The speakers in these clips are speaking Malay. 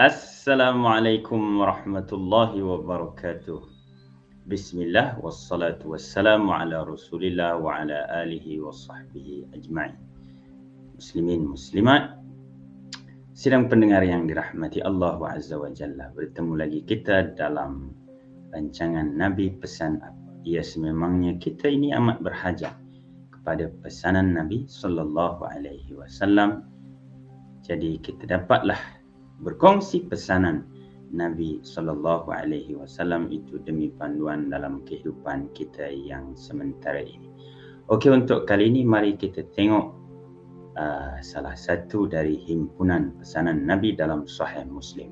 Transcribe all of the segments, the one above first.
Assalamualaikum warahmatullahi wabarakatuh. Bismillah wassalatu wassalamu ala Rasulillah wa ala alihi wa sahbihi ajma'in. Muslimin muslimat Sidang pendengar yang dirahmati Allah wa Azza wa Jalla Bertemu lagi kita dalam rancangan Nabi Pesan Apa Ya sememangnya kita ini amat berhajat kepada pesanan Nabi Sallallahu Alaihi Wasallam Jadi kita dapatlah berkongsi pesanan Nabi sallallahu alaihi wasallam itu demi panduan dalam kehidupan kita yang sementara ini. Okey untuk kali ini mari kita tengok uh, salah satu dari himpunan pesanan Nabi dalam Sahih Muslim.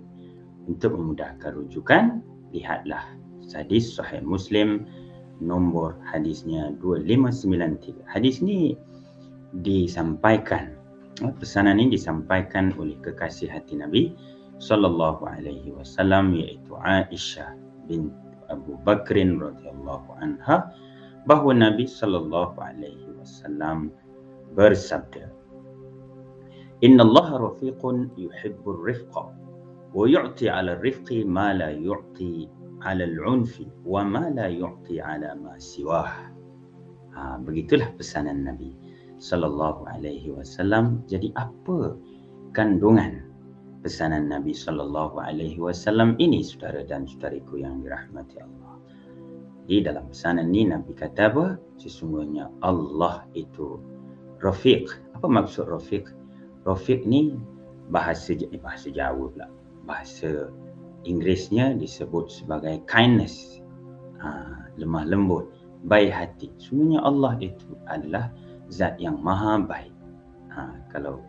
Untuk memudahkan rujukan, lihatlah hadis Sahih Muslim nombor hadisnya 2593. Hadis ni disampaikan pesanan ini disampaikan oleh kekasih hati Nabi sallallahu alaihi wasallam iaitu Aisyah bin Abu Bakr radhiyallahu anha bahawa Nabi sallallahu alaihi wasallam bersabda Inna Allah rafiqun yuhibbur rifqa wa yu'ti 'ala ar-rifqi ma la yu'ti 'ala al-'unfi wa ma la yu'ti 'ala ma siwah. Ha, begitulah pesanan Nabi sallallahu alaihi wasallam. Jadi apa kandungan pesanan Nabi sallallahu alaihi wasallam ini saudara dan saudariku yang dirahmati Allah. Di dalam pesanan ini Nabi kata apa? Sesungguhnya Allah itu Rafiq. Apa maksud Rafiq? Rafiq ni bahasa bahasa Jawa pula. Bahasa Inggerisnya disebut sebagai kindness. Ha, lemah lembut, baik hati. Semuanya Allah itu adalah zat yang maha baik. Ha, kalau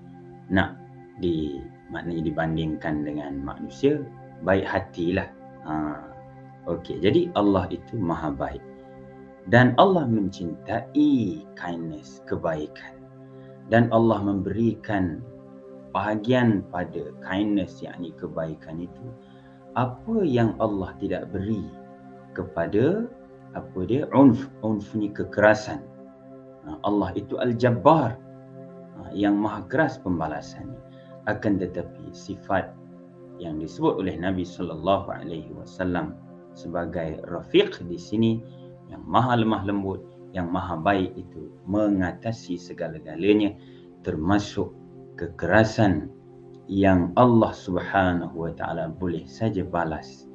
nak di maknanya dibandingkan dengan manusia, baik hatilah. Ha, Okey, jadi Allah itu maha baik. Dan Allah mencintai kindness, kebaikan. Dan Allah memberikan bahagian pada kindness, yakni kebaikan itu. Apa yang Allah tidak beri kepada apa dia unf unf ni kekerasan Allah itu Al-Jabbar ha, yang maha keras pembalasannya akan tetapi sifat yang disebut oleh Nabi sallallahu alaihi wasallam sebagai rafiq di sini yang maha lemah lembut yang maha baik itu mengatasi segala-galanya termasuk kekerasan yang Allah Subhanahu wa taala boleh saja balas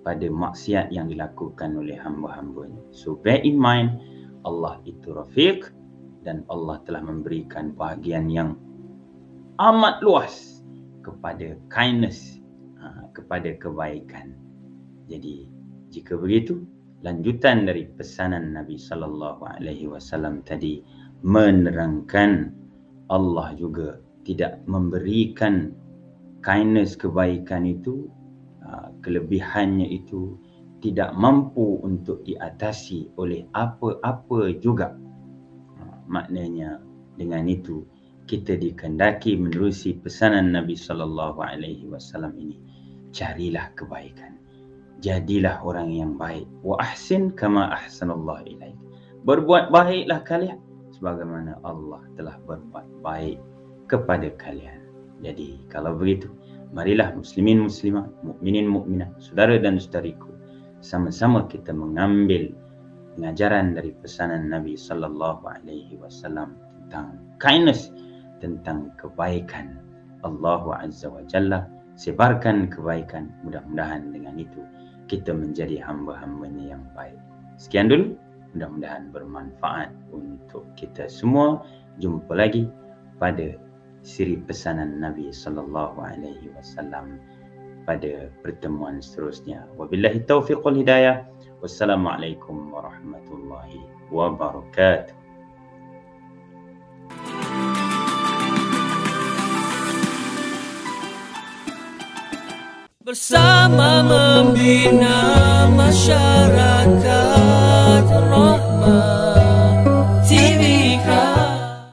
pada maksiat yang dilakukan oleh hamba-hambanya. So bear in mind Allah itu Rafiq dan Allah telah memberikan bahagian yang amat luas kepada kindness, ha, kepada kebaikan. Jadi jika begitu, lanjutan dari pesanan Nabi sallallahu alaihi wasallam tadi menerangkan Allah juga tidak memberikan kindness kebaikan itu ha, kelebihannya itu tidak mampu untuk diatasi oleh apa-apa juga. Ha, maknanya dengan itu kita dikendaki menerusi pesanan Nabi sallallahu alaihi wasallam ini. Carilah kebaikan. Jadilah orang yang baik. Wa ahsin kama ahsanallahu ilaik. Berbuat baiklah kalian sebagaimana Allah telah berbuat baik kepada kalian. Jadi kalau begitu, marilah muslimin muslimat, mukminin mukminat, saudara dan saudariku sama-sama kita mengambil pengajaran dari pesanan Nabi sallallahu alaihi wasallam tentang kindness tentang kebaikan. Allah azza wa jalla sebarkan kebaikan mudah-mudahan dengan itu kita menjadi hamba-hambanya yang baik. Sekian dulu mudah-mudahan bermanfaat untuk kita semua. Jumpa lagi pada siri pesanan Nabi sallallahu alaihi wasallam pada pertemuan seterusnya. Wabillahi taufiq wal hidayah. Wassalamualaikum warahmatullahi wabarakatuh. Bersama membina masyarakat